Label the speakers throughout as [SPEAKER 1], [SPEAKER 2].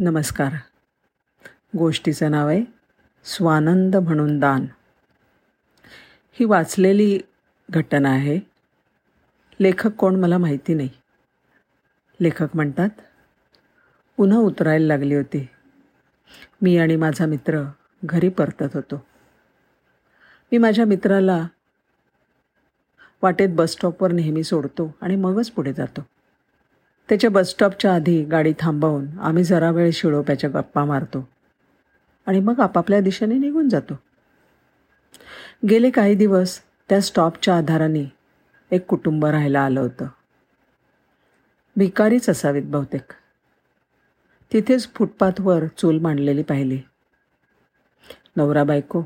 [SPEAKER 1] नमस्कार. गोष्टीचं नाव आहे स्वानंद म्हणून दान. ही वाचलेली घटना आहे. लेखक कोण मला माहिती नाही. लेखक म्हणतात पुन्हा उतरायला लागली होती. मी आणि माझा मित्र घरी परतत होतो. मी माझ्या मित्राला वाटेत बसस्टॉपवर नेहमी सोडतो आणि मगच पुढे जातो. त्याच्या बसस्टॉपच्या आधी गाडी थांबवून आम्ही जरा वेळ शिळोप्याच्या गप्पा मारतो. आणि मग आपापल्या दिशेने निघून जातो. गेले काही दिवस त्या स्टॉपच्या आधाराने एक कुटुंब राहायला आलं होतं. भिकारीच असावीत बहुतेक. तिथेच फुटपाथवर चूल मांडलेली पाहिली. नवरा बायको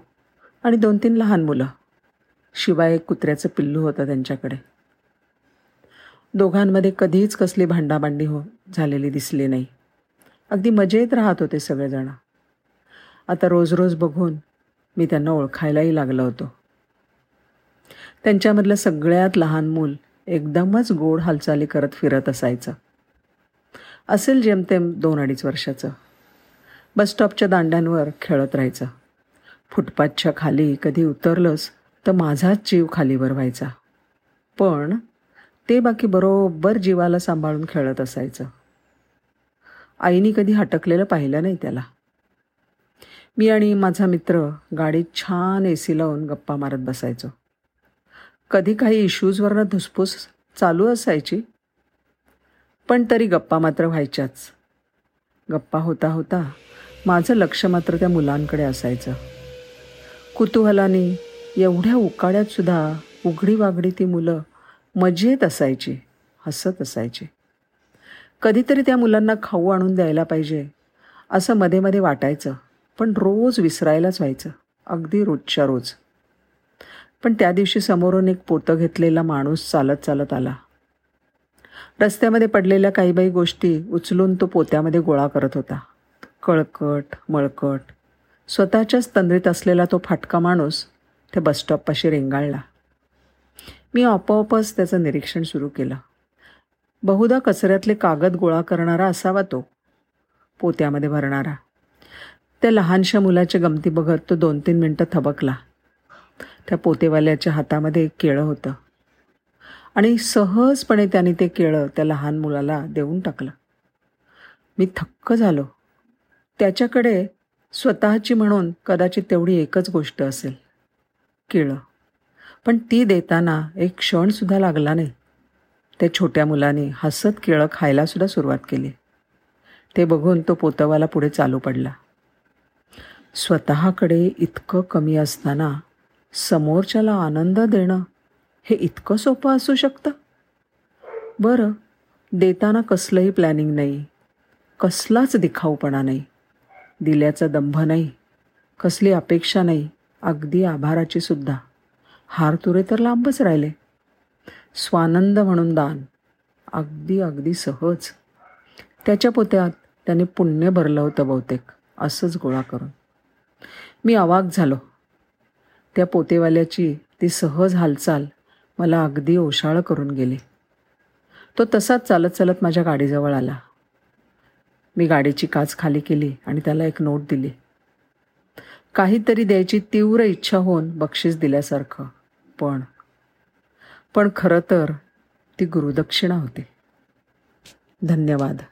[SPEAKER 1] आणि दोन तीन लहान मुलं. शिवाय एक कुत्र्याचं पिल्लू होतं त्यांच्याकडे. दोघांमध्ये कधीच कसली भांडाभांडी हो झालेली दिसली नाही. अगदी मजेत राहत होते सगळेजण. आता रोज रोज बघून मी त्यांना ओळखायलाही लागलो होतो. त्यांच्यामधलं सगळ्यात लहान मूल एकदमच गोड हालचाली करत फिरत असायचं. असेल जेमतेम दोन अडीच वर्षाचं. बसस्टॉपच्या दांड्यांवर खेळत राहायचं. फुटपाथच्या खाली कधी उतरलंच तर माझाच जीव खालीवर व्हायचा पण ते बाकी बरोबर जीवाला सांभाळून खेळत असायचं. आईनी कधी हटकलेलं पाहिलं नाही त्याला. मी आणि माझा मित्र गाडीत छान ए सी लावून गप्पा मारत बसायचो. कधी काही इश्यूजवरनं धुसफूस चालू असायची पण तरी गप्पा मात्र व्हायच्याच. गप्पा होता होता माझं लक्ष मात्र त्या मुलांकडे असायचं. कुतूहलाने एवढ्या उकाड्यातसुद्धा उघडी वागडी ती मुलं मजेत असायची हसत असायची. कधीतरी त्या मुलांना खाऊ आणून द्यायला पाहिजे असं मध्ये मध्ये वाटायचं. पण रोज विसरायलाच व्हायचं अगदी रोजच्या रोज. पण त्या दिवशी समोरून एक पोतं घेतलेला माणूस चालत चालत आला. रस्त्यामध्ये पडलेल्या काही बाई गोष्टी उचलून तो पोत्यामध्ये गोळा करत होता. कळकट मळकट. स्वतःच्याच तंद्रीत असलेला तो फाटका माणूस त्या बसस्टॉपपाशी रेंगाळला. मी आपोआपच त्याचं निरीक्षण सुरू केलं. बहुधा कचऱ्यातले कागद गोळा करणारा असावा तो पोत्यामध्ये भरणारा. त्या लहानशा मुलाच्या गमती बघत तो दोन तीन मिनटं थबकला. त्या पोतेवाल्याच्या हातामध्ये एक केळं होतं आणि सहजपणे त्याने ते केळं त्या लहान मुलाला देऊन टाकलं. मी थक्क झालो. त्याच्याकडे स्वतःची म्हणून कदाचित तेवढी एकच गोष्ट असेल केळं. पण ती देताना एक क्षणसुद्धा लागला नाही. त्या छोट्या मुलाने हसत केळं खायलासुद्धा सुरुवात केली. ते बघून तो पोतवाला पुढे चालू पडला. स्वतःकडे इतकं कमी असताना समोरच्याला आनंद देणं हे इतकं सोपं असू शकतं? बरं देताना कसलंही प्लॅनिंग नाही. कसलाच दिखाऊपणा नाही. दिल्याचा दंभ नाही. कसली अपेक्षा नाही. अगदी आभाराची सुद्धा. हार तुरे तर लांबच राहिले. स्वानंद म्हणून दान. अगदी अगदी सहज. त्याच्या पोत्यात त्याने पुण्य भरलं होतं बहुतेक. असंच गोळा करून. मी अवाक झालो. त्या पोतेवाल्याची ती सहज हालचाल मला अगदी ओशाळ करून गेली. तो तसाच चालत चालत माझ्या गाडीजवळ आला. मी गाडीची काच खाली केली आणि त्याला एक नोट दिली. काहीतरी द्यायची तीव्र इच्छा होऊन बक्षीस दिल्यासारखं. पण पण खरं तर ती गुरुदक्षिणा होती. धन्यवाद.